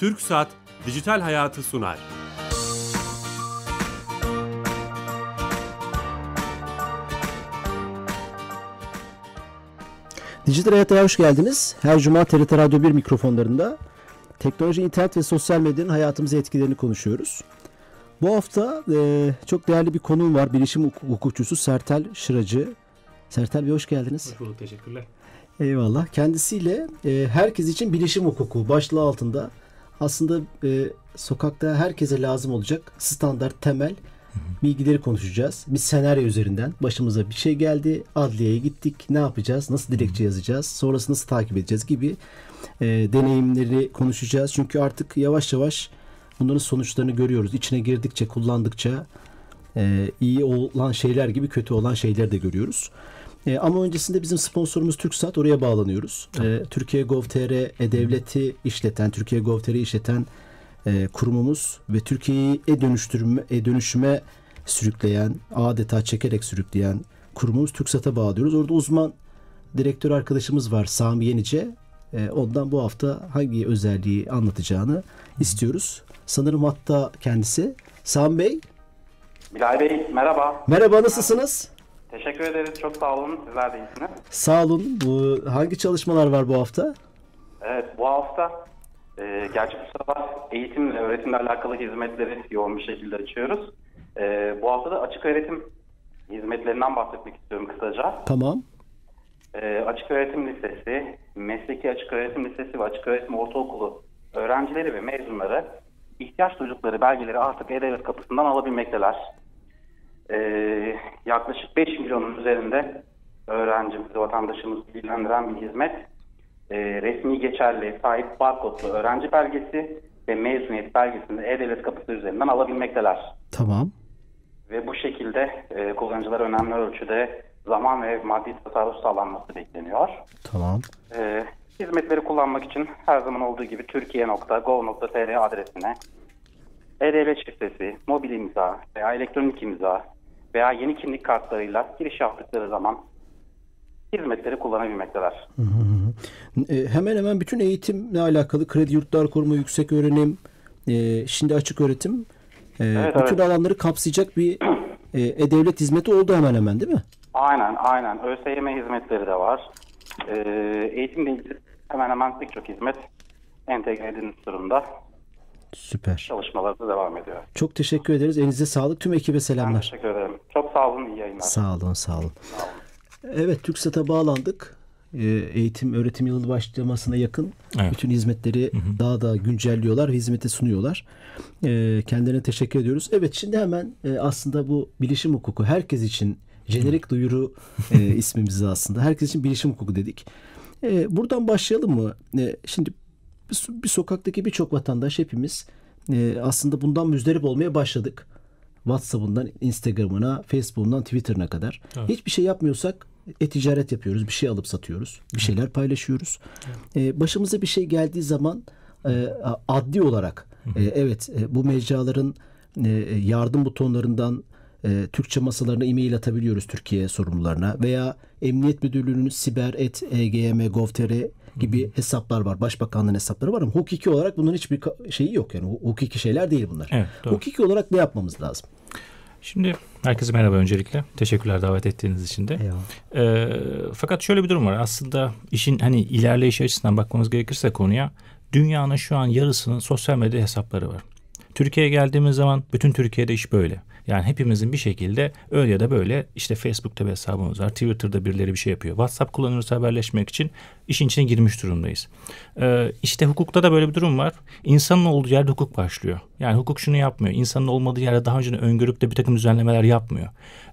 Türk Saat Dijital Hayatı sunar. Dijital Hayat'a hoş geldiniz. Her cuma TRT Radyo 1 mikrofonlarında teknoloji, internet ve sosyal medyanın hayatımıza etkilerini konuşuyoruz. Bu hafta e, çok değerli bir konuğum var. Bilişim hukukçusu Sertel Şıracı. Sertel Bey hoş geldiniz. Hoş bulduk, teşekkürler. Eyvallah. Kendisiyle e, herkes için bilişim hukuku başlığı altında aslında e, sokakta herkese lazım olacak standart temel bilgileri konuşacağız. Bir senaryo üzerinden başımıza bir şey geldi. Adliyeye gittik. Ne yapacağız? Nasıl dilekçe yazacağız? Sonrası nasıl takip edeceğiz gibi e, deneyimleri konuşacağız. Çünkü artık yavaş yavaş bunların sonuçlarını görüyoruz. İçine girdikçe, kullandıkça e, iyi olan şeyler gibi kötü olan şeyler de görüyoruz. E, ama öncesinde bizim sponsorumuz TürkSat oraya bağlanıyoruz. E, Türkiye Gov.tr e-devleti işleten, Türkiye Gov.tr işleten e, kurumumuz ve Türkiye'yi e-dönüştürme, e-dönüşüme sürükleyen, adeta çekerek sürükleyen kurumumuz TürkSat'a bağlıyoruz. Orada uzman direktör arkadaşımız var Sami Yenice. E, ondan bu hafta hangi özelliği anlatacağını istiyoruz. Sanırım hatta kendisi. Sami Bey. Bilal Bey merhaba. Merhaba nasılsınız? Teşekkür ederiz. Çok sağ olun. Sizler de iyisiniz. Sağ olun. Bu hangi çalışmalar var bu hafta? Evet bu hafta e, gerçi bu sıralar eğitimle, öğretimle alakalı hizmetleri yoğun bir şekilde açıyoruz. E, bu hafta da açık öğretim hizmetlerinden bahsetmek istiyorum kısaca. Tamam. E, açık öğretim lisesi, mesleki açık öğretim lisesi ve açık öğretim ortaokulu öğrencileri ve mezunları ihtiyaç duydukları belgeleri artık E-Devlet kapısından alabilmekteler. E, yaklaşık 5 milyonun üzerinde öğrencimizi, vatandaşımızı bilgilendiren bir hizmet. E, resmi geçerli, sahip barkodlu öğrenci belgesi ve mezuniyet belgesini E-Devlet kapısı üzerinden alabilmekteler. Tamam. Ve bu şekilde e, kullanıcılara önemli ölçüde zaman ve maddi tasarruf sağlanması bekleniyor. Tamam. E, hizmetleri kullanmak için her zaman olduğu gibi türkiye.gov.tr adresine e-devlet şifresi, mobil imza veya elektronik imza veya yeni kimlik kartlarıyla giriş yaptıkları zaman hizmetleri kullanabilmekteler. Hı hı. E, hemen hemen bütün eğitimle alakalı kredi yurtlar kurumu, yüksek öğrenim, e, şimdi açık öğretim e, Evet, bütün evet. alanları kapsayacak bir e-devlet hizmeti oldu hemen hemen değil mi? Aynen aynen. ÖSYM hizmetleri de var. E, eğitimle ilgili hemen hemen pek çok hizmet entegre edilmiş durumda. Süper. Çalışmaları da devam ediyor. Çok teşekkür ederiz. Elinize sağlık. Tüm ekibe Ben selamlar. teşekkür ederim. Sağ olun. iyi yayınlar. Sağ olun, sağ olun. Evet, TürkSat'a bağlandık. Ee, Eğitim, öğretim yılı başlamasına yakın Evet. bütün hizmetleri daha da güncelliyorlar ve hizmete sunuyorlar. Ee, Kendilerine teşekkür ediyoruz. Evet, şimdi hemen e, aslında bu bilişim hukuku herkes için jenerik duyuru e, ismimizi aslında. Herkes için bilişim hukuku dedik. E, buradan başlayalım mı? E, şimdi bir, so- bir sokaktaki birçok vatandaş hepimiz e, aslında bundan müzdarip olmaya başladık. WhatsApp'ından Instagram'ına, Facebook'undan Twitter'ına kadar. Hiçbir şey yapmıyorsak e-ticaret yapıyoruz. Bir şey alıp satıyoruz. Bir şeyler paylaşıyoruz. Ee, başımıza bir şey geldiği zaman e, adli olarak e, evet e, bu mecraların e, yardım butonlarından e, Türkçe masalarına e-mail atabiliyoruz Türkiye sorumlularına veya Emniyet Müdürlüğü'nün siber et egm gov.tr gibi hesaplar var. Başbakanlığın hesapları var ama hukuki olarak bunların hiçbir şeyi yok yani. Hukuki şeyler değil bunlar. Evet, doğru. Hukuki olarak ne yapmamız lazım? Şimdi herkese merhaba öncelikle. Teşekkürler davet ettiğiniz için de. Ee, fakat şöyle bir durum var. Aslında işin hani ilerleyişi açısından bakmamız gerekirse konuya dünyanın şu an yarısının sosyal medya hesapları var. Türkiye'ye geldiğimiz zaman bütün Türkiye'de iş böyle. Yani hepimizin bir şekilde öyle ya da böyle işte Facebook'ta bir hesabımız var. Twitter'da birileri bir şey yapıyor. WhatsApp kullanıyoruz haberleşmek için işin içine girmiş durumdayız. Ee, işte hukukta da böyle bir durum var. İnsanın olduğu yerde hukuk başlıyor. Yani hukuk şunu yapmıyor. İnsanın olmadığı yerde daha önce öngörüp de bir takım düzenlemeler yapmıyor.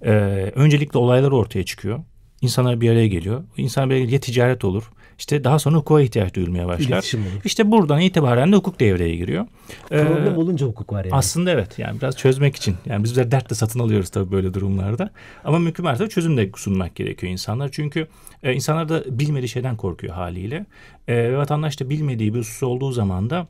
Ee, öncelikle olaylar ortaya çıkıyor. İnsanlar bir araya geliyor. İnsanlar bir araya gelince ya ticaret olur. İşte daha sonra hukuka ihtiyaç duyulmaya başlar. İşte buradan itibaren de hukuk devreye giriyor. Ee, Problem olunca hukuk var yani. aslında evet yani biraz çözmek için. Yani biz de dertle satın alıyoruz tabii böyle durumlarda. Ama mümkün mertebe çözüm de sunmak gerekiyor insanlar. Çünkü e, insanlar da bilmediği şeyden korkuyor haliyle. E, vatandaş da bilmediği bir husus olduğu zaman da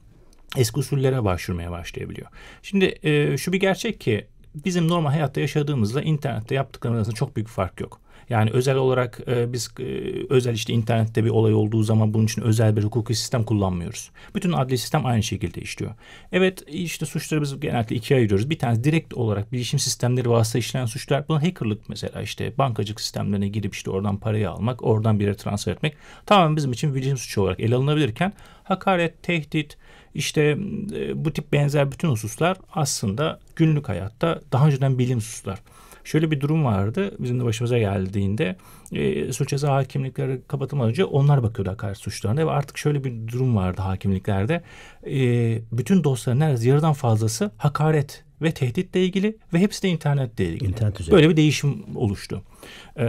eski usullere başvurmaya başlayabiliyor. Şimdi e, şu bir gerçek ki bizim normal hayatta yaşadığımızla internette yaptıklarımız arasında çok büyük fark yok. Yani özel olarak e, biz e, özel işte internette bir olay olduğu zaman bunun için özel bir hukuki sistem kullanmıyoruz. Bütün adli sistem aynı şekilde işliyor. Evet işte suçları biz genellikle ikiye ayırıyoruz. Bir tanesi direkt olarak bilişim sistemleri vasıta işlenen suçlar. Bu hackerlık mesela işte bankacılık sistemlerine girip işte oradan parayı almak, oradan bir yere transfer etmek tamamen bizim için bilişim suçu olarak ele alınabilirken hakaret, tehdit, işte e, bu tip benzer bütün hususlar aslında günlük hayatta daha önceden bilim hususlar. Şöyle bir durum vardı bizim de başımıza geldiğinde. E, suç ceza hakimlikleri kapatılmadan önce onlar bakıyordu hakaret suçlarına ve artık şöyle bir durum vardı hakimliklerde. E, bütün dosyaların neredeyse yarıdan fazlası hakaret ve tehditle ilgili ve hepsi de internetle ilgili. İnternet Böyle bir değişim oluştu. E,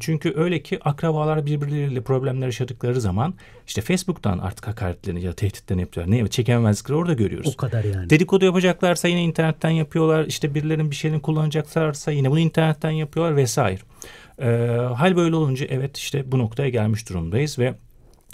çünkü öyle ki akrabalar birbirleriyle problemler yaşadıkları zaman işte Facebook'tan artık hakaretlerini ya tehditlerini yapıyorlar. Ne çekememezlikleri orada görüyoruz. O kadar yani. Dedikodu yapacaklarsa yine internetten yapıyorlar. İşte birilerinin bir şeyini kullanacaklarsa yine bunu internetten yapıyorlar vesaire. E, hal böyle olunca evet işte bu noktaya gelmiş durumdayız ve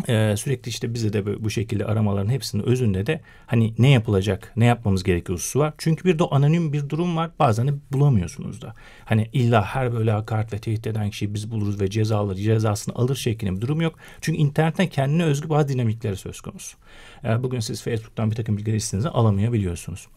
ee, sürekli işte bize de bu şekilde aramaların hepsinin özünde de hani ne yapılacak, ne yapmamız gerekiyor hususu var. Çünkü bir de anonim bir durum var. Bazen de bulamıyorsunuz da. Hani illa her böyle hakaret ve tehdit eden kişiyi biz buluruz ve cezaları cezasını alır şeklinde bir durum yok. Çünkü internetten kendine özgü bazı dinamikleri söz konusu. Yani bugün siz Facebook'tan bir takım bilgileri istediğinizde alamayabiliyorsunuz.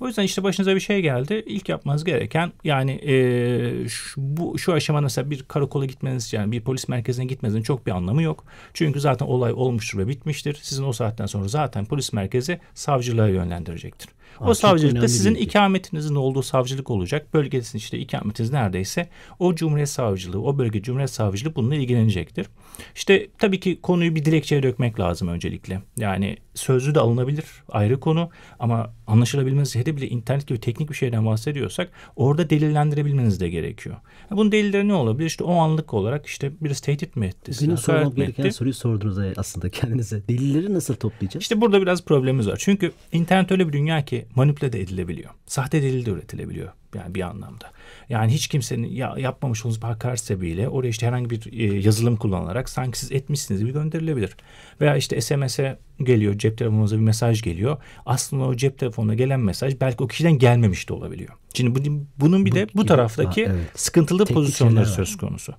O yüzden işte başınıza bir şey geldi. İlk yapmanız gereken yani e, şu, bu şu aşamada mesela bir karakola gitmeniz yani bir polis merkezine gitmenizin çok bir anlamı yok. Çünkü zaten olay olmuştur ve bitmiştir. Sizin o saatten sonra zaten polis merkezi savcılığa yönlendirecektir. O savcılıkta sizin ikametinizin olduğu savcılık olacak. Bölgesinin işte ikametiniz neredeyse o Cumhuriyet Savcılığı, o bölge Cumhuriyet Savcılığı bununla ilgilenecektir. İşte tabii ki konuyu bir dilekçeye dökmek lazım öncelikle. Yani sözlü de alınabilir ayrı konu ama anlaşılabilmesi hele bile internet gibi teknik bir şeyden bahsediyorsak orada delillendirebilmeniz de gerekiyor. Bunun delilleri ne olabilir? İşte o anlık olarak işte birisi tehdit mi etti? Benim sormam gereken soruyu sordunuz aslında kendinize. Delilleri nasıl toplayacağız? İşte burada biraz problemimiz var. Çünkü internet öyle bir dünya ki manipüle de edilebiliyor. Sahte delil de üretilebiliyor yani bir anlamda. Yani hiç kimsenin ya, yapmamış olduğunuz bir hakaret sebebiyle oraya işte herhangi bir e, yazılım kullanarak sanki siz etmişsiniz gibi gönderilebilir. Veya işte SMS'e geliyor cep telefonunuza bir mesaj geliyor. Aslında o cep telefonuna gelen mesaj belki o kişiden gelmemiş de olabiliyor. Şimdi bu, bunun bir de bu, taraftaki ha, evet. sıkıntılı Teknik pozisyonları söz konusu.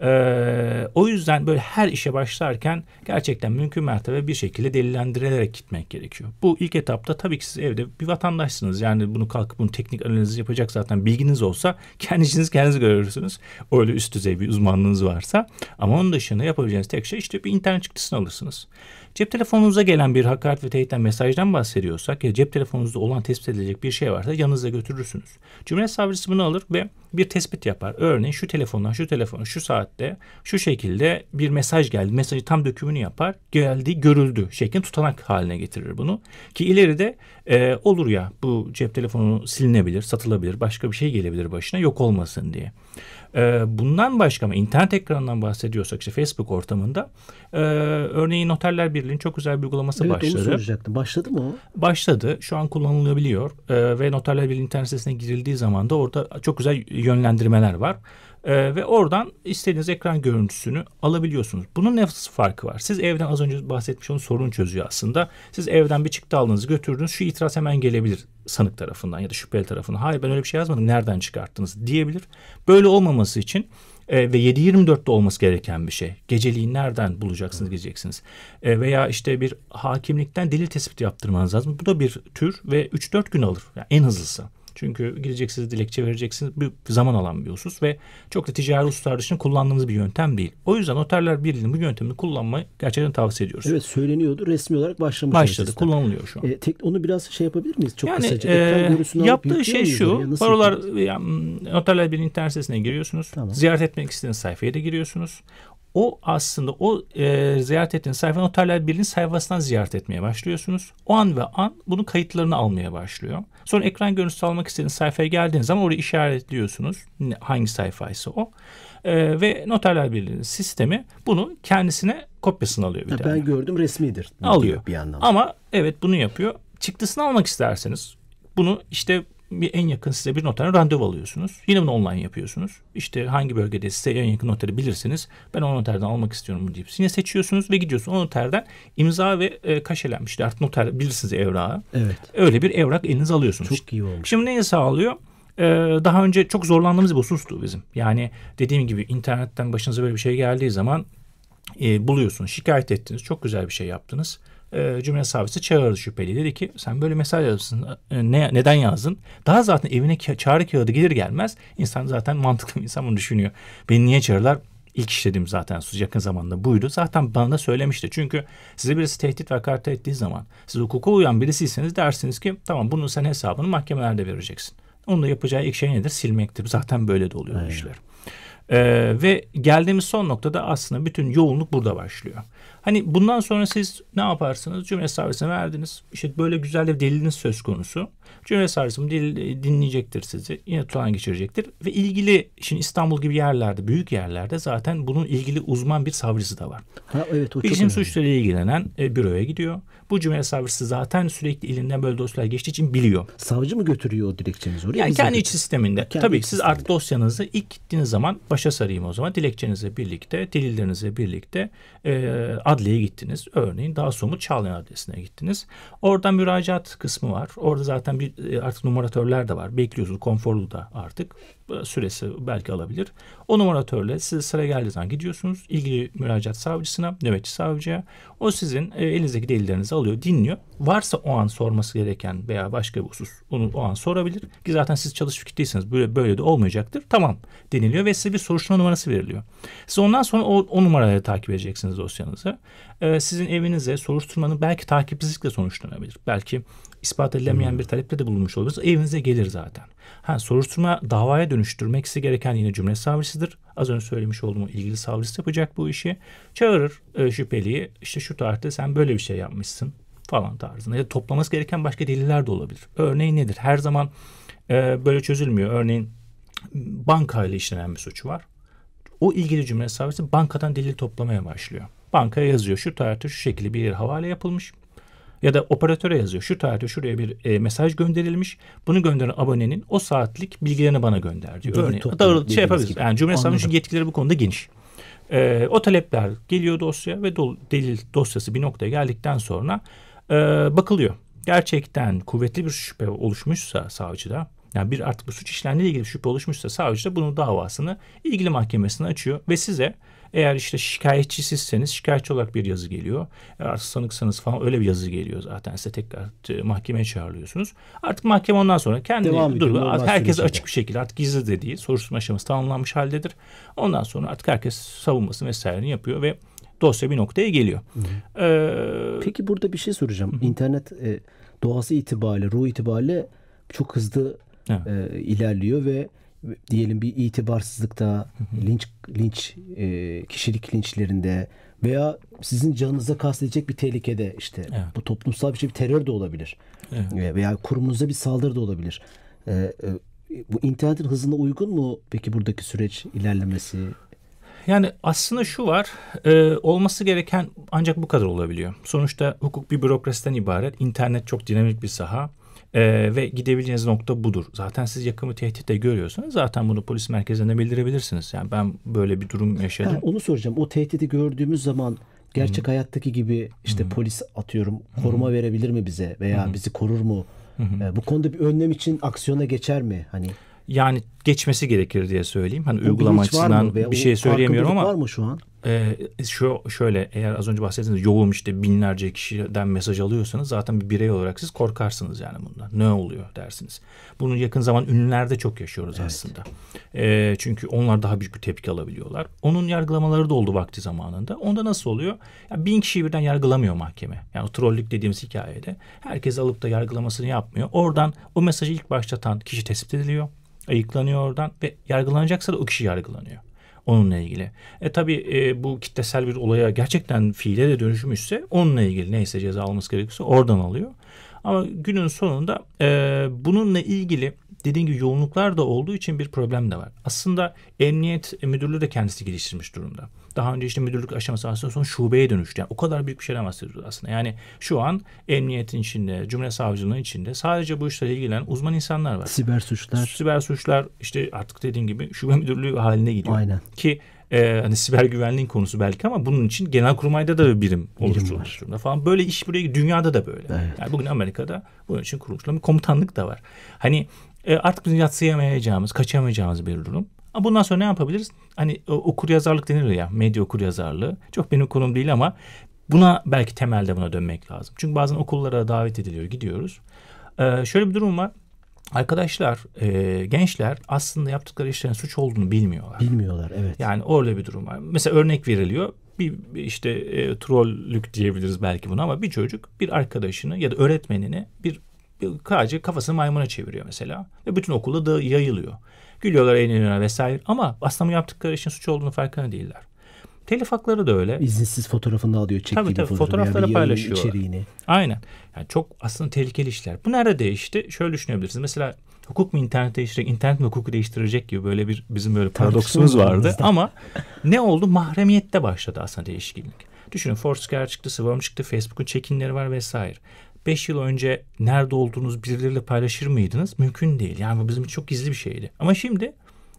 Ee, o yüzden böyle her işe başlarken gerçekten mümkün mertebe bir şekilde delillendirerek gitmek gerekiyor. Bu ilk etapta tabii ki siz evde bir vatandaşsınız. Yani bunu kalkıp bunu teknik analizi yapacak zaten bilginiz olsa kendi işinizi kendiniz görürsünüz. Öyle üst düzey bir uzmanlığınız varsa. Ama onun dışında yapabileceğiniz tek şey işte bir internet çıktısını alırsınız. Cep telefonunuza gelen bir hakaret ve tehitten mesajdan bahsediyorsak ya cep telefonunuzda olan tespit edilecek bir şey varsa yanınıza götürürsünüz. Cumhuriyet Savcısı bunu alır ve bir tespit yapar. Örneğin şu telefondan şu telefona şu saatte şu şekilde bir mesaj geldi. Mesajı tam dökümünü yapar. Geldi görüldü şeklinde tutanak haline getirir bunu. Ki ileride e, olur ya bu cep telefonu silinebilir, satılabilir, başka bir şey gelebilir başına yok olmasın diye. E, bundan başka ama internet ekranından bahsediyorsak işte Facebook ortamında e, örneğin Noterler Birliği'nin çok güzel bir uygulaması evet, başladı. Evet onu soracaktım. Başladı mı o? Başladı. Şu an kullanılabiliyor e, ve Noterler Birliği internet sitesine girildiği zaman da orada çok güzel yönlendirmeler var. Ee, ve oradan istediğiniz ekran görüntüsünü alabiliyorsunuz. Bunun ne farkı var? Siz evden az önce bahsetmiş olduğunuz sorun çözüyor aslında. Siz evden bir çıktı aldınız götürdünüz. Şu itiraz hemen gelebilir sanık tarafından ya da şüpheli tarafından. Hayır ben öyle bir şey yazmadım. Nereden çıkarttınız diyebilir. Böyle olmaması için e, ve 7-24'te olması gereken bir şey. Geceliğin nereden bulacaksınız gideceksiniz. E, veya işte bir hakimlikten delil tespiti yaptırmanız lazım. Bu da bir tür ve 3-4 gün alır. Yani en hızlısı. Çünkü gideceksiniz dilekçe vereceksiniz. Bir zaman alan bir husus ve çok da ticari hususlar dışında kullandığımız bir yöntem değil. O yüzden Noterler Birliği'nin bu yöntemini kullanmayı gerçekten tavsiye ediyoruz. Evet söyleniyordu. Resmi olarak başlamış. Başladı. Kullanılıyor şu an. E, tek, onu biraz şey yapabilir miyiz? Çok yani, kısaca. E, yaptığı şey şu. Barolar yani, Noterler Birliği internet sitesine giriyorsunuz. Tamam. Ziyaret etmek istediğiniz sayfaya da giriyorsunuz o aslında o e, ziyaret ettiğiniz sayfa Noterler Birliği'nin sayfasından ziyaret etmeye başlıyorsunuz. O an ve an bunun kayıtlarını almaya başlıyor. Sonra ekran görüntüsü almak istediğiniz sayfaya geldiğiniz zaman orayı işaretliyorsunuz. Hangi sayfaysa o. E, ve Noterler Birliği'nin sistemi bunu kendisine kopyasını alıyor. Bir ha, ben gördüm resmidir. Alıyor. Bir anlamda. Ama evet bunu yapıyor. Çıktısını almak isterseniz bunu işte bir en yakın size bir noterden randevu alıyorsunuz. Yine bunu online yapıyorsunuz. İşte hangi bölgede size en yakın noteri bilirsiniz. Ben o noterden almak istiyorum deyip yine seçiyorsunuz ve gidiyorsunuz. O noterden imza ve e, kaşelenmişti. Artık noter bilirsiniz evrağı. Evet. Öyle bir evrak elinize alıyorsunuz. Çok iyi olmuş. Şimdi neyi sağlıyor? Ee, daha önce çok zorlandığımız bir husustu bizim. Yani dediğim gibi internetten başınıza böyle bir şey geldiği zaman e, buluyorsunuz, şikayet ettiniz, çok güzel bir şey yaptınız. E, cümle savcısı çağırdı şüpheli. Dedi ki sen böyle mesaj yazsın. E, ne, neden yazdın? Daha zaten evine çağrı kağıdı gelir gelmez insan zaten mantıklı bir insan bunu düşünüyor. Beni niye çağırırlar? İlk işlediğim zaten yakın zamanda buydu. Zaten bana da söylemişti. Çünkü size birisi tehdit ve hakaret ettiği zaman siz hukuka uyan birisiyseniz dersiniz ki tamam bunun sen hesabını mahkemelerde vereceksin. Onun da yapacağı ilk şey nedir? Silmektir. Zaten böyle de oluyor evet. işler. Ee, ve geldiğimiz son noktada aslında bütün yoğunluk burada başlıyor. Hani bundan sonra siz ne yaparsınız? Cümle servisine verdiniz. İşte böyle güzel bir deliliniz söz konusu. Cümle servisim dil, dinleyecektir sizi. Yine tutan geçirecektir. Ve ilgili şimdi İstanbul gibi yerlerde, büyük yerlerde zaten bunun ilgili uzman bir savcısı da var. Ha, evet, o Bilişim suçlarıyla ilgilenen e, büroya gidiyor. Bu cümle savcısı zaten sürekli elinden böyle dosyalar geçtiği için biliyor. Savcı mı götürüyor o dilekçenizi oraya? Yani kendi iç sisteminde. Kendi Tabii iç siz artık dosyanızı ilk gittiğiniz zaman başa sarayım o zaman. Dilekçenizle birlikte, delillerinizle birlikte e, adliyeye gittiniz. Örneğin daha somut Çağlayan adresine gittiniz. Orada müracaat kısmı var. Orada zaten bir e, artık numaratörler de var. Bekliyorsunuz konforlu da artık süresi belki alabilir. O numaratörle siz sıra geldiği zaman gidiyorsunuz. ilgili müracaat savcısına, nöbetçi savcıya. O sizin e, elinizdeki delillerinizi alıyor, dinliyor. Varsa o an sorması gereken veya başka bir husus onu o an sorabilir. Ki zaten siz çalışıp gittiyseniz böyle, böyle de olmayacaktır. Tamam deniliyor ve size bir soruşturma numarası veriliyor. Siz ondan sonra o, o numarayla takip edeceksiniz dosyanızı. Ee, sizin evinize soruşturmanın belki takipsizlikle sonuçlanabilir. Belki ispat edilemeyen hmm. bir talepte de bulunmuş oluruz. Evinize gelir zaten. Ha, soruşturma davaya dönüştürmeksi gereken yine cümle savcısıdır. Az önce söylemiş olduğum ilgili savcısı yapacak bu işi. Çağırır e, şüpheliyi işte şu tarihte sen böyle bir şey yapmışsın falan tarzında. Ya toplaması gereken başka deliller de olabilir. Örneğin nedir? Her zaman e, böyle çözülmüyor. Örneğin bankayla işlenen bir suç var. O ilgili cümle savcısı bankadan delil toplamaya başlıyor. Bankaya yazıyor şu tarihte şu şekilde bir yer havale yapılmış. Ya da operatöre yazıyor. Şu tarihte şuraya bir e, mesaj gönderilmiş. Bunu gönderen abonenin o saatlik bilgilerini bana gönder diyor. Örneğin dağıl, şey yapabiliriz. Yani cümle savcının yetkileri bu konuda geniş. E, o talepler geliyor dosya ve do, delil dosyası bir noktaya geldikten sonra e, bakılıyor. Gerçekten kuvvetli bir şüphe oluşmuşsa savcıda yani bir artık bu suç işlendiğiyle ilgili şüphe oluşmuşsa savcı da bunun davasını ilgili mahkemesine açıyor ve size eğer işte şikayetçisizseniz şikayetçi olarak bir yazı geliyor. Eğer sanıksanız falan öyle bir yazı geliyor zaten. Size tekrar e, mahkemeye çağrılıyorsunuz. Artık mahkeme ondan sonra kendi Devam durumu herkes açık bir şekilde artık gizli de değil. Soruşturma aşaması tamamlanmış haldedir. Ondan sonra artık herkes savunmasını vesaireni yapıyor ve dosya bir noktaya geliyor. Ee, Peki burada bir şey soracağım. Hı. İnternet e, doğası itibariyle, ruh itibariyle çok hızlı evet. e, ilerliyor ve diyelim bir itibarsızlıkta, linç linç e, kişilik linçlerinde veya sizin canınıza kastedecek bir tehlikede işte evet. bu toplumsal bir şey bir terör de olabilir. Evet. E, veya kurumunuza bir saldırı da olabilir. E, e, bu internetin hızına uygun mu peki buradaki süreç ilerlemesi? Yani aslında şu var, e, olması gereken ancak bu kadar olabiliyor. Sonuçta hukuk bir bürokrasiden ibaret. İnternet çok dinamik bir saha. Ee, ve gidebileceğiniz nokta budur. Zaten siz yakımı tehditte görüyorsanız zaten bunu polis merkezine bildirebilirsiniz. Yani ben böyle bir durum yaşadım. Ha, onu soracağım. O tehdidi gördüğümüz zaman gerçek Hı-hı. hayattaki gibi işte Hı-hı. polis atıyorum koruma Hı-hı. verebilir mi bize veya Hı-hı. bizi korur mu? Ee, bu konuda bir önlem için aksiyona geçer mi? Hani yani geçmesi gerekir diye söyleyeyim. Hani o uygulama açısından bir şey söyleyemiyorum ama var mı şu an? E, şu şöyle eğer az önce bahsettiğiniz yoğun işte binlerce kişiden mesaj alıyorsanız zaten bir birey olarak siz korkarsınız yani bundan. Ne oluyor dersiniz. Bunu yakın zaman ünlülerde çok yaşıyoruz evet. aslında. E, çünkü onlar daha büyük bir tepki alabiliyorlar. Onun yargılamaları da oldu vakti zamanında. Onda nasıl oluyor? Yani bin kişiyi birden yargılamıyor mahkeme. Yani o trollük dediğimiz hikayede. Herkes alıp da yargılamasını yapmıyor. Oradan o mesajı ilk başlatan kişi tespit ediliyor ayıklanıyor oradan ve yargılanacaksa da o kişi yargılanıyor onunla ilgili. E tabi e, bu kitlesel bir olaya gerçekten fiile de dönüşmüşse onunla ilgili neyse ceza alması gerekiyorsa oradan alıyor. Ama günün sonunda e, bununla ilgili dediğim gibi yoğunluklar da olduğu için bir problem de var. Aslında emniyet müdürlüğü de kendisi geliştirmiş durumda. Daha önce işte müdürlük aşaması aslında sonra şubeye dönüştü. Yani o kadar büyük bir şeyden bahsediyoruz aslında. Yani şu an emniyetin içinde, cumhuriyet savcılığının içinde sadece bu işlerle ilgilenen uzman insanlar var. Siber suçlar. Siber suçlar işte artık dediğim gibi şube müdürlüğü haline gidiyor. Aynen. Ki e, hani siber güvenliğin konusu belki ama bunun için genel kurmayda da bir birim oluşturulmuş durumda falan. Böyle iş buraya dünyada da böyle. Evet. Yani bugün Amerika'da bunun için kurulmuş bir komutanlık da var. Hani e, artık yatsıyamayacağımız, kaçamayacağımız bir durum. Ama bundan sonra ne yapabiliriz? Hani okur yazarlık denir ya, medya okur yazarlığı. Çok benim konum değil ama buna belki temelde buna dönmek lazım. Çünkü bazen okullara davet ediliyor, gidiyoruz. Ee, şöyle bir durum var. Arkadaşlar, e, gençler aslında yaptıkları işlerin suç olduğunu bilmiyorlar. Bilmiyorlar, evet. Yani öyle bir durum var. Mesela örnek veriliyor. Bir işte e, trollük diyebiliriz belki bunu ama bir çocuk bir arkadaşını ya da öğretmenini bir, bir kafasını maymuna çeviriyor mesela ve bütün okulda da yayılıyor. Gülüyorlar, eğleniyorlar vesaire ama aslında yaptıkları işin suç olduğunu farkında değiller. Telif hakları da öyle. İzinsiz fotoğrafını alıyor, çektiği tabii, tabii, fotoğrafları paylaşıyor. içeriğini. Aynen. Yani çok aslında tehlikeli işler. Bu nerede değişti? Şöyle düşünebilirsiniz. Mesela hukuk mu internet değiştirecek, internet mi hukuku değiştirecek gibi böyle bir bizim böyle paradoksumuz vardı. Ama ne oldu? Mahremiyette başladı aslında değişiklik. Düşünün Foursquare çıktı, Swarm çıktı, Facebook'un çekinleri var vesaire. 5 yıl önce nerede olduğunuz birileriyle paylaşır mıydınız? Mümkün değil. Yani bu bizim çok gizli bir şeydi. Ama şimdi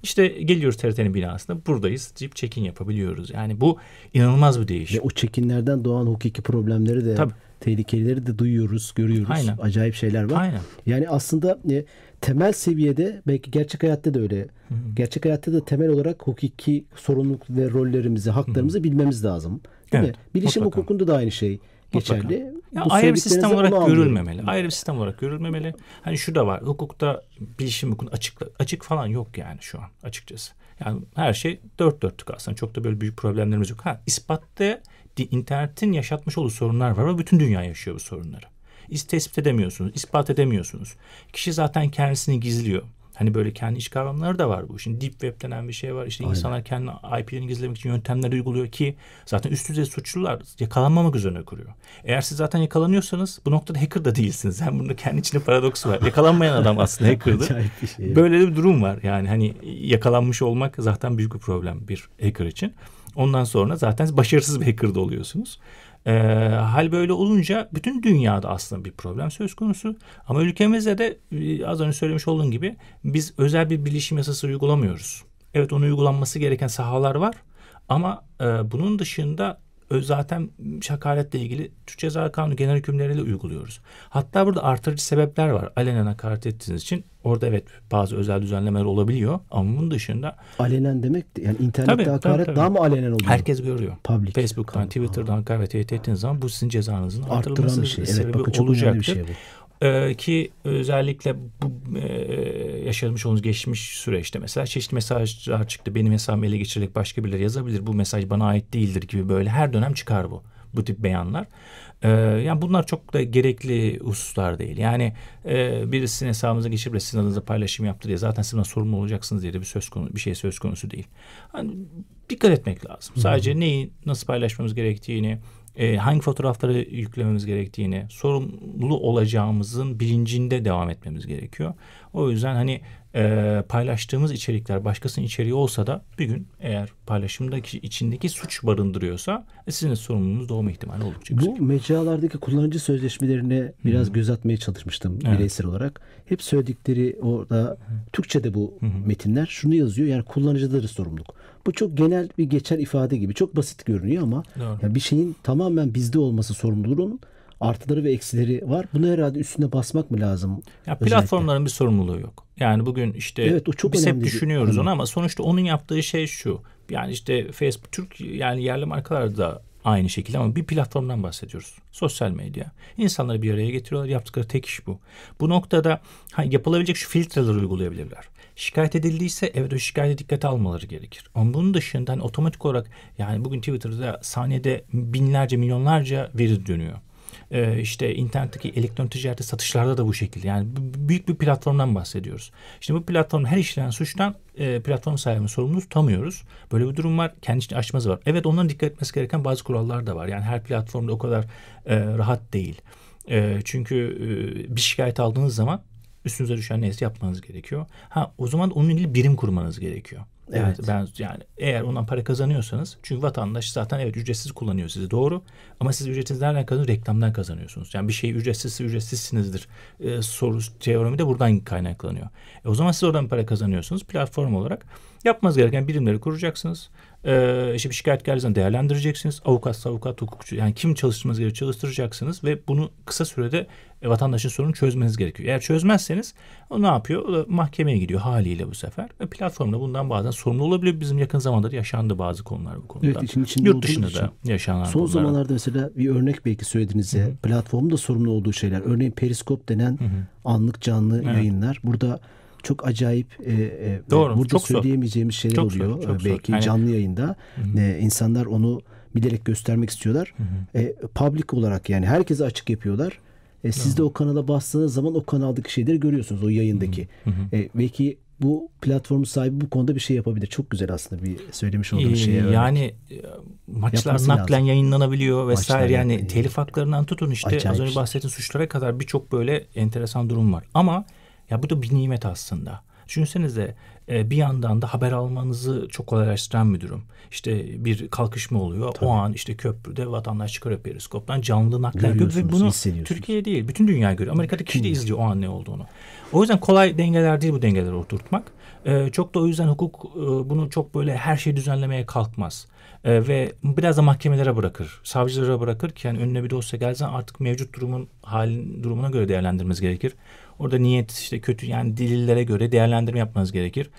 işte geliyoruz TRT'nin binasında buradayız deyip check-in yapabiliyoruz. Yani bu inanılmaz bir değişim. Ve o check-inlerden doğan hukuki problemleri de Tabii. tehlikelileri de duyuyoruz, görüyoruz. Aynen. Acayip şeyler var. Aynen. Yani aslında e, temel seviyede belki gerçek hayatta da öyle. Hı-hı. Gerçek hayatta da temel olarak hukuki sorumluluk ve rollerimizi, haklarımızı Hı-hı. bilmemiz lazım. Değil evet, mi? Bilişim mutlaka. hukukunda da aynı şey geçerli. Ya ayrı bir sistem olarak görülmemeli. Ayrı bir sistem olarak görülmemeli. Hani şu da var. Hukukta bilişim hukukun açık açık falan yok yani şu an açıkçası. Yani her şey dört dörtlük aslında. Çok da böyle büyük problemlerimiz yok. Ha ispatta internetin yaşatmış olduğu sorunlar var ve bütün dünya yaşıyor bu sorunları. İz tespit edemiyorsunuz, ispat edemiyorsunuz. Kişi zaten kendisini gizliyor. Hani böyle kendi iç kavramları da var bu. Şimdi deep web denen bir şey var. İşte Aynen. insanlar kendi IP'lerini gizlemek için yöntemler uyguluyor ki zaten üst düzey suçlular yakalanmamak üzerine kuruyor. Eğer siz zaten yakalanıyorsanız bu noktada hacker da değilsiniz. Yani bunda kendi içinde paradoksu var. Yakalanmayan adam aslında hacker'dı. şey. Böyle bir durum var. Yani hani yakalanmış olmak zaten büyük bir problem bir hacker için. Ondan sonra zaten başarısız bir hacker da oluyorsunuz. E, hal böyle olunca bütün dünyada aslında bir problem söz konusu. Ama ülkemizde de e, az önce söylemiş olduğum gibi biz özel bir bilişim yasası uygulamıyoruz. Evet onun uygulanması gereken sahalar var. Ama e, bunun dışında zaten hakaretle ilgili Türk Ceza Kanunu genel hükümleriyle uyguluyoruz. Hatta burada artırıcı sebepler var. Alenen hakaret ettiğiniz için orada evet bazı özel düzenlemeler olabiliyor ama bunun dışında alenen demek yani internette tabii, hakaret tabii, tabii. daha mı alenen oluyor? Herkes görüyor. Public. Facebook'tan, Twitter'dan hakaret ettiğiniz zaman bu sizin cezanızın artırılması şey. sebebi evet, bakın, olacaktır. Bir şey bu. Ee, ki özellikle bu e, yaşamış olduğunuz geçmiş süreçte mesela çeşitli mesajlar çıktı. Benim hesabım ele geçirilerek başka birileri yazabilir. Bu mesaj bana ait değildir gibi böyle her dönem çıkar bu. Bu tip beyanlar. Ee, yani bunlar çok da gerekli hususlar değil. Yani e, birisinin hesabınıza geçip de sizin adınıza paylaşım yaptı diye zaten sizden sorumlu olacaksınız diye de bir söz konu bir şey söz konusu değil. Yani dikkat etmek lazım. Sadece neyi nasıl paylaşmamız gerektiğini, e, hangi fotoğrafları yüklememiz gerektiğini, sorumlu olacağımızın bilincinde devam etmemiz gerekiyor. O yüzden hani e, paylaştığımız içerikler başkasının içeriği olsa da bir gün eğer paylaşımdaki içindeki suç barındırıyorsa e, sizin de sorumluluğunuz doğma ihtimali oldukça yüksek. Bu mecralardaki kullanıcı sözleşmelerine biraz hmm. göz atmaya çalışmıştım evet. bireysel olarak. Hep söyledikleri orada hmm. Türkçe'de bu hmm. metinler şunu yazıyor yani kullanıcıları sorumluluk. Bu çok genel bir geçer ifade gibi çok basit görünüyor ama yani bir şeyin tamamen bizde olması sorumluluğun artıları ve eksileri var. Bunu herhalde üstüne basmak mı lazım? Ya platformların bir sorumluluğu yok. Yani bugün işte evet, o çok biz hep düşünüyoruz onu ama sonuçta onun yaptığı şey şu. Yani işte Facebook Türk yani yerli markalar da aynı şekilde ama bir platformdan bahsediyoruz. Sosyal medya. İnsanları bir araya getiriyorlar. Yaptıkları tek iş bu. Bu noktada ha, yapılabilecek şu filtreler uygulayabilirler. Şikayet edildiyse evet o şikayete dikkate almaları gerekir. Ama bunun dışında hani otomatik olarak yani bugün Twitter'da saniyede binlerce milyonlarca veri dönüyor. Ee, işte internetteki elektronik ticareti satışlarda da bu şekilde. Yani büyük bir platformdan bahsediyoruz. Şimdi bu platform her işlenen suçtan e, platform sahibini sorumlu tutamıyoruz. Böyle bir durum var. Kendi için açması var. Evet onların dikkat etmesi gereken bazı kurallar da var. Yani her platformda o kadar e, rahat değil. E, çünkü e, bir şikayet aldığınız zaman üstünüze düşen neyse yapmanız gerekiyor. Ha o zaman onun ilgili birim kurmanız gerekiyor. Evet. Ben yani eğer ondan para kazanıyorsanız çünkü vatandaş zaten evet ücretsiz kullanıyor sizi doğru ama siz ücretsiz nereden kazanıyorsunuz? Reklamdan kazanıyorsunuz. Yani bir şey ücretsiz ücretsizsinizdir e, soru teoremi de buradan kaynaklanıyor. E, o zaman siz oradan para kazanıyorsunuz platform olarak. Yapmanız gereken birimleri kuracaksınız. Ee, bir şikayet geldiği zaman değerlendireceksiniz. Avukat, avukat, hukukçu yani kim çalıştırmanız gerekiyor çalıştıracaksınız ve bunu kısa sürede e, vatandaşın sorunu çözmeniz gerekiyor. Eğer çözmezseniz o ne yapıyor? O da mahkemeye gidiyor haliyle bu sefer. Ve platformda bundan bazen sorumlu olabiliyor. Bizim yakın zamanda da yaşandı bazı konular bu konuda. Evet, için içinde Yurt dışında için. da yaşanan Son bunlar. zamanlarda mesela bir örnek belki söylediğinizde platformun da sorumlu olduğu şeyler. Örneğin Periskop denen anlık canlı Evet. yayınlar. Burada çok acayip e, e, Doğru, burada çok zor. söyleyemeyeceğimiz şeyler Çok zor, oluyor. çok E, zor. belki Hani- canlı yayında e, insanlar onu bilerek göstermek istiyorlar. E, public olarak yani herkese açık yapıyorlar. E, siz de o kanala bastığınız zaman o kanaldaki şeyleri görüyorsunuz o yayındaki. E, belki bu platformun sahibi bu konuda bir şey yapabilir. Çok güzel aslında bir söylemiş olduğunuz Ee, örnek. Yani e, maçlar Yapması naklen lazım. yayınlanabiliyor vesaire. Maçlar yani telif haklarından tutun işte Acayip az önce şey. bahsettiğim suçlara kadar birçok böyle enteresan durum var. Ama ya bu da bir nimet aslında. Düşünsenize e, bir yandan da haber almanızı çok kolaylaştıran bir durum. İşte bir kalkışma oluyor. O an işte köprüde vatandaş çıkarıyor periskoptan canlı naklen yapıyor ve bunu. Türkiye değil bütün dünya görüyor. Amerika'da kişi de izliyor o an ne olduğunu. O yüzden kolay dengeler değil bu dengeleri oturtmak. Ee, çok da o yüzden hukuk e, bunu çok böyle her şeyi düzenlemeye kalkmaz. Ve biraz da mahkemelere bırakır. Savcılara bırakır ki yani önüne bir dosya gelsen artık mevcut durumun halin durumuna göre değerlendirmemiz gerekir. Orada niyet işte kötü yani delillere göre değerlendirme yapmanız gerekir.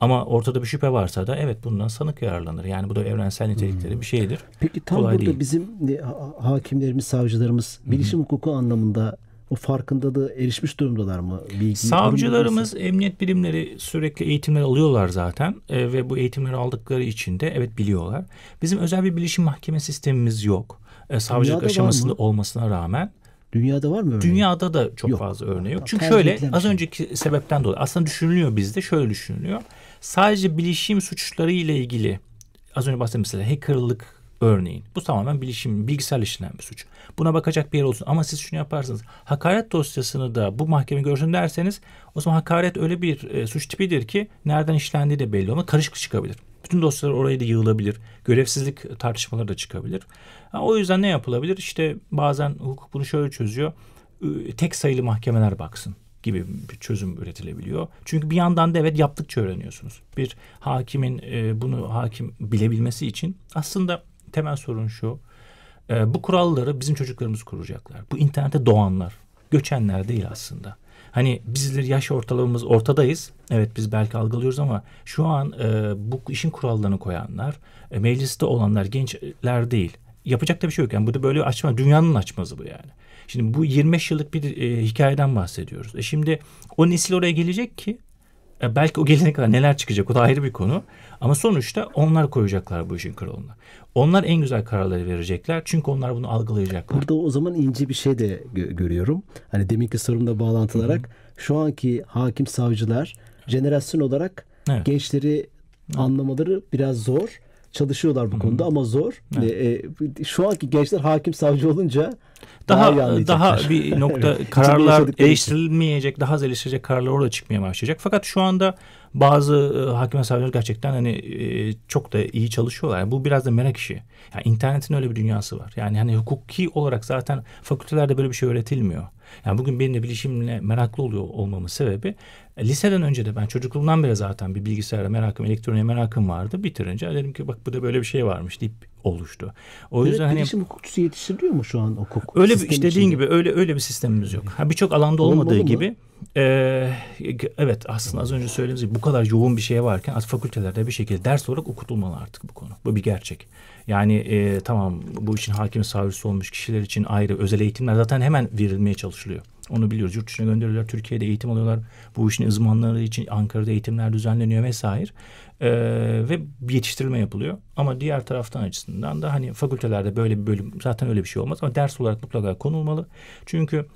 Ama ortada bir şüphe varsa da evet bundan sanık yararlanır. Yani bu da evrensel nitelikleri bir şeydir. Peki tam Kolay burada değil. bizim e, ha- hakimlerimiz, savcılarımız bilişim hukuku anlamında o farkındalığı erişmiş durumdalar mı? Bilgi, Savcılarımız, emniyet birimleri sürekli eğitimler alıyorlar zaten E, ve bu eğitimleri aldıkları için de evet biliyorlar. Bizim özel bir bilişim mahkeme sistemimiz yok. E, savcılık Dünyada aşamasında olmasına rağmen Dünyada var mı örneği? dünyada da çok Yok. fazla örneği yok. Tercih Çünkü şöyle az şey. önceki sebepten dolayı aslında düşünülüyor bizde şöyle düşünülüyor. Sadece bilişim suçları ile ilgili az önce bahsettiğim mesela hackerlık örneğin. Bu tamamen bilişim, bilgisayar işlenen bir suç. Buna bakacak bir yer olsun. Ama siz şunu yaparsınız. Hakaret dosyasını da bu mahkeme görsün derseniz o zaman hakaret öyle bir e, suç tipidir ki nereden işlendiği de belli ama karışık çıkabilir. Bütün dosyalar oraya da yığılabilir. Görevsizlik tartışmaları da çıkabilir. O yüzden ne yapılabilir? İşte bazen hukuk bunu şöyle çözüyor. Tek sayılı mahkemeler baksın gibi bir çözüm üretilebiliyor. Çünkü bir yandan da evet yaptıkça öğreniyorsunuz. Bir hakimin e, bunu hakim bilebilmesi için aslında temel sorun şu. E, bu kuralları bizim çocuklarımız kuracaklar. Bu internete doğanlar, göçenler değil aslında. Hani bizler yaş ortalamamız ortadayız. Evet biz belki algılıyoruz ama şu an e, bu işin kurallarını koyanlar, e, mecliste olanlar gençler değil. Yapacak da bir şey yok. Yani bu da böyle açma, dünyanın açmazı bu yani. Şimdi bu 25 yıllık bir e, hikayeden bahsediyoruz. E şimdi o nesil oraya gelecek ki e, belki o gelene kadar neler çıkacak o da ayrı bir konu. Ama sonuçta onlar koyacaklar bu işin kuralını. Onlar en güzel kararları verecekler. Çünkü onlar bunu algılayacaklar. Burada o zaman ince bir şey de gö- görüyorum. Hani deminki sorumla bağlantılarak şu anki hakim savcılar jenerasyon olarak Evet. gençleri anlamaları biraz zor. Çalışıyorlar bu konuda ama zor. E, e, şu anki gençler hakim savcı olunca daha, daha daha bir nokta Evet, kararlar eleştirilmeyecek, daha az eleştirecek kararlar orada çıkmaya başlayacak. Fakat şu anda bazı e, hakim savcılar gerçekten hani e, çok da iyi çalışıyorlar. Yani bu biraz da merak işi. Yani internetin öyle bir dünyası var. Yani hani hukuki olarak zaten fakültelerde böyle bir şey öğretilmiyor. Yani bugün benim de bilişimle meraklı oluyor olmamın sebebi liseden önce de ben çocukluğumdan beri zaten bir bilgisayara merakım, elektroniğe merakım vardı. Bitirince dedim ki bak burada böyle bir şey varmış deyip oluştu. O Evet, yüzden hani bilişim hukukçusu yetiştiriliyor mu şu an hukuk? Öyle bir işte dediğin gibi öyle öyle bir sistemimiz yok. Ha birçok alanda Olmalı olmadığı mı? gibi e, evet aslında az önce söylediğimiz gibi bu kadar yoğun bir şey varken az fakültelerde bir şekilde ders olarak okutulmalı artık bu konu. Bu bir gerçek. Yani e, tamam bu işin hakimi savcısı olmuş kişiler için ayrı özel eğitimler zaten hemen verilmeye çalışılıyor. Onu biliyoruz. Yurt dışına gönderiliyorlar. Türkiye'de eğitim alıyorlar. Bu işin uzmanları için Ankara'da eğitimler düzenleniyor vesaire. Ee, ve bir yetiştirilme yapılıyor. Ama diğer taraftan açısından da hani fakültelerde böyle bir bölüm zaten öyle bir şey olmaz. Ama ders olarak mutlaka konulmalı. Çünkü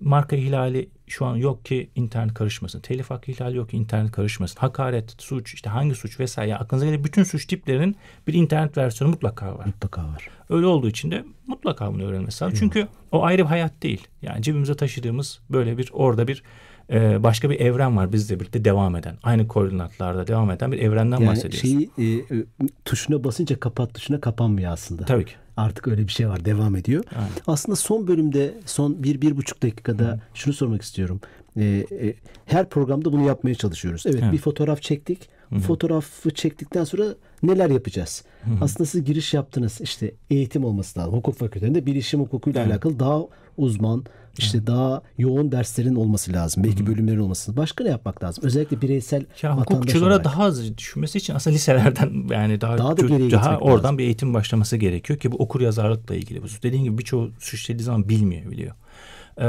marka ihlali şu an yok ki internet karışmasın. Telif hakkı ihlali yok ki internet karışmasın. Hakaret, suç, işte hangi suç vesaire. Yani aklınıza gelen bütün suç tiplerinin bir internet versiyonu mutlaka var. Mutlaka var. Öyle olduğu için de mutlaka bunu öğrenmesi lazım. Çünkü o ayrı bir hayat değil. Yani cebimize taşıdığımız böyle bir orada bir e, başka bir evren var bizle birlikte devam eden. Aynı koordinatlarda devam eden bir evrenden Yani bahsediyoruz. şeyi e, e, tuşuna basınca kapat tuşuna kapanmıyor aslında. Tabii ki. Artık öyle bir şey var devam ediyor. Aynen. Aslında son bölümde son bir, bir buçuk dakikada şunu sormak istiyorum. Ee, e, her programda bunu yapmaya çalışıyoruz. Evet, Evet. bir fotoğraf çektik. Fotoğrafı çektikten sonra neler yapacağız? Aslında siz giriş yaptınız. İşte eğitim olması lazım. Hukuk fakültelerinde bilişim hukukuyla alakalı daha uzman, işte daha yoğun derslerin olması lazım. Belki bölümlerin olması lazım. Başka ne yapmak lazım? Özellikle bireysel Ya hukukçulara olarak. daha az düşünmesi için aslında liselerden yani daha Daha da geriye daha oradan lazım. bir eğitim başlaması gerekiyor ki bu okur yazarlıkla ilgili. Bu dediğin gibi birçoğu suçladığı zaman bilmiyor biliyor. Ee,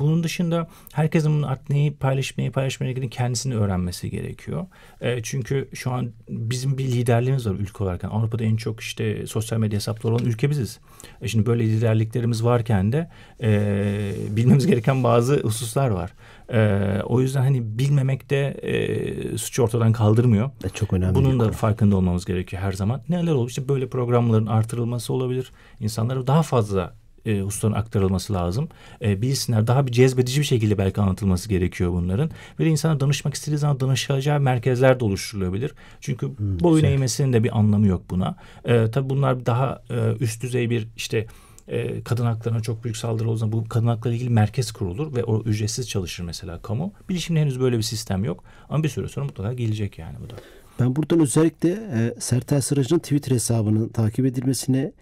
bunun dışında herkesin bunu artık neyi paylaşmayı paylaşmaya ilgili kendisini öğrenmesi gerekiyor. Ee, çünkü şu an bizim bir liderliğimiz var ülke olarak. Yani Avrupa'da en çok işte sosyal medya hesapları olan ülke biziz. E şimdi böyle liderliklerimiz varken de e, bilmemiz gereken bazı hususlar var. E, o yüzden hani bilmemek de e, suçu ortadan kaldırmıyor. E, çok önemli. Bunun da konu. farkında olmamız gerekiyor her zaman. Neler olur? İşte böyle programların artırılması olabilir. İnsanlara daha fazla e, hususların aktarılması lazım. E, bilsinler daha bir cezbedici bir şekilde belki anlatılması gerekiyor bunların. Ve insana danışmak istediği zaman danışacağı merkezler de oluşturulabilir. Çünkü boyun güzel. eğmesinin de bir anlamı yok buna. E, tabii bunlar daha e, üst düzey bir işte e, kadın haklarına çok büyük saldırı olduğu zaman bu kadın hakları ilgili merkez kurulur ve o ücretsiz çalışır mesela kamu. Bilişimde henüz böyle bir sistem yok. Ama bir süre sonra mutlaka gelecek yani bu da. Ben buradan özellikle e, Sertel Sıracı'nın Twitter hesabının takip edilmesini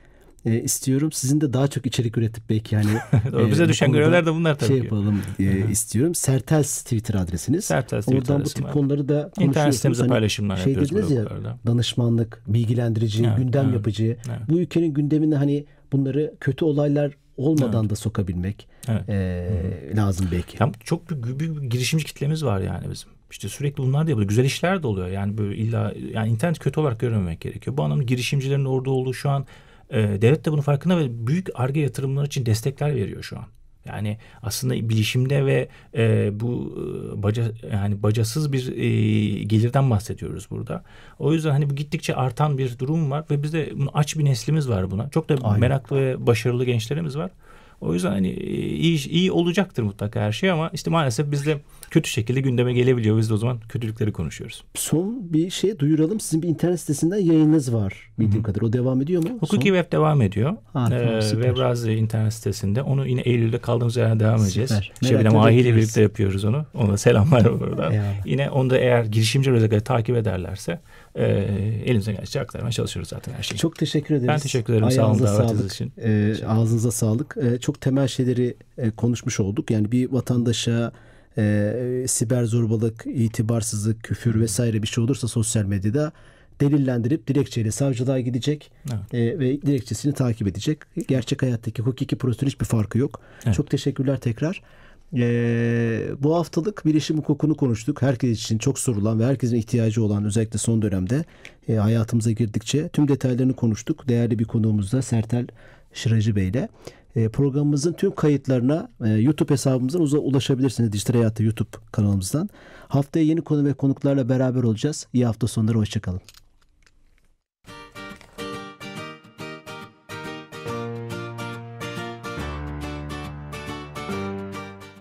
e, istiyorum. Sizin de daha çok içerik üretip belki yani Doğru, bize bu düşen görevler de bunlar tabii şey ki. yapalım e, istiyorum. Sertels Twitter adresiniz. Sertels Twitter Oradan bu tip var. konuları da İnternet sitemizde Hani paylaşımlar şey yapıyoruz dediniz ya danışmanlık, bilgilendirici, Evet, gündem evet, yapıcı. evet. Bu ülkenin gündemine hani bunları kötü olaylar olmadan da sokabilmek Evet. e, lazım belki. Ya çok büyük, büyük bir girişimci kitlemiz var yani bizim. İşte sürekli bunlar da yapılıyor. Güzel işler de oluyor. Yani böyle illa yani internet kötü olarak görmemek gerekiyor. Bu anlamda girişimcilerin orada olduğu şu an e, devlet de bunun farkında ve büyük arge yatırımlar için destekler veriyor şu an. Yani aslında bilişimde ve e, bu e, baca yani bacasız bir e, gelirden bahsediyoruz burada. O yüzden hani bu gittikçe artan bir durum var ve bizde aç bir neslimiz var buna. Çok da Aynen. meraklı ve başarılı gençlerimiz var. O yüzden hani iyi, iyi olacaktır mutlaka her şey ama işte maalesef bizde kötü şekilde gündeme gelebiliyor. Biz de o zaman kötülükleri konuşuyoruz. Son bir şey duyuralım. Sizin bir internet sitesinden yayınınız var bildiğim kadarıyla. O devam ediyor mu? Hukuki Son- Web devam ediyor. Ha, tamam, Ee, internet sitesinde. Onu yine Eylül'de kaldığımız yerden devam edeceğiz. Süper. Şebnem Merakla Ahi ile birlikte yapıyoruz onu. Ona selamlar buradan. Eyvallah. Yine onu da eğer girişimci özellikle takip ederlerse e, elimize geldikçe aktarmaya çalışıyoruz zaten her şeyi. Çok teşekkür ederiz. Ben teşekkür ederim. Sağ olun Ayağınıza davetiniz için. Ee, ağzınıza sağlık. Ee, çok temel şeyleri e, konuşmuş olduk. Yani bir vatandaşa e, siber zorbalık, itibarsızlık, küfür vesaire bir şey olursa sosyal medyada delillendirip dilekçeyle savcılığa gidecek Evet. e, ve dilekçesini takip edecek. Gerçek hayattaki hukuki prosedür hiçbir farkı yok. Evet. Çok teşekkürler tekrar. Ee, bu haftalık bilişim hukukunu konuştuk. Herkes için çok sorulan ve herkesin ihtiyacı olan özellikle son dönemde e, hayatımıza girdikçe tüm detaylarını konuştuk. Değerli bir konuğumuz da Sertel Şıracı Bey ile. E, programımızın tüm kayıtlarına e, YouTube hesabımızdan uza- ulaşabilirsiniz. Dijital Hayatı YouTube kanalımızdan. Haftaya yeni konu ve konuklarla beraber olacağız. İyi hafta sonları. Hoşçakalın.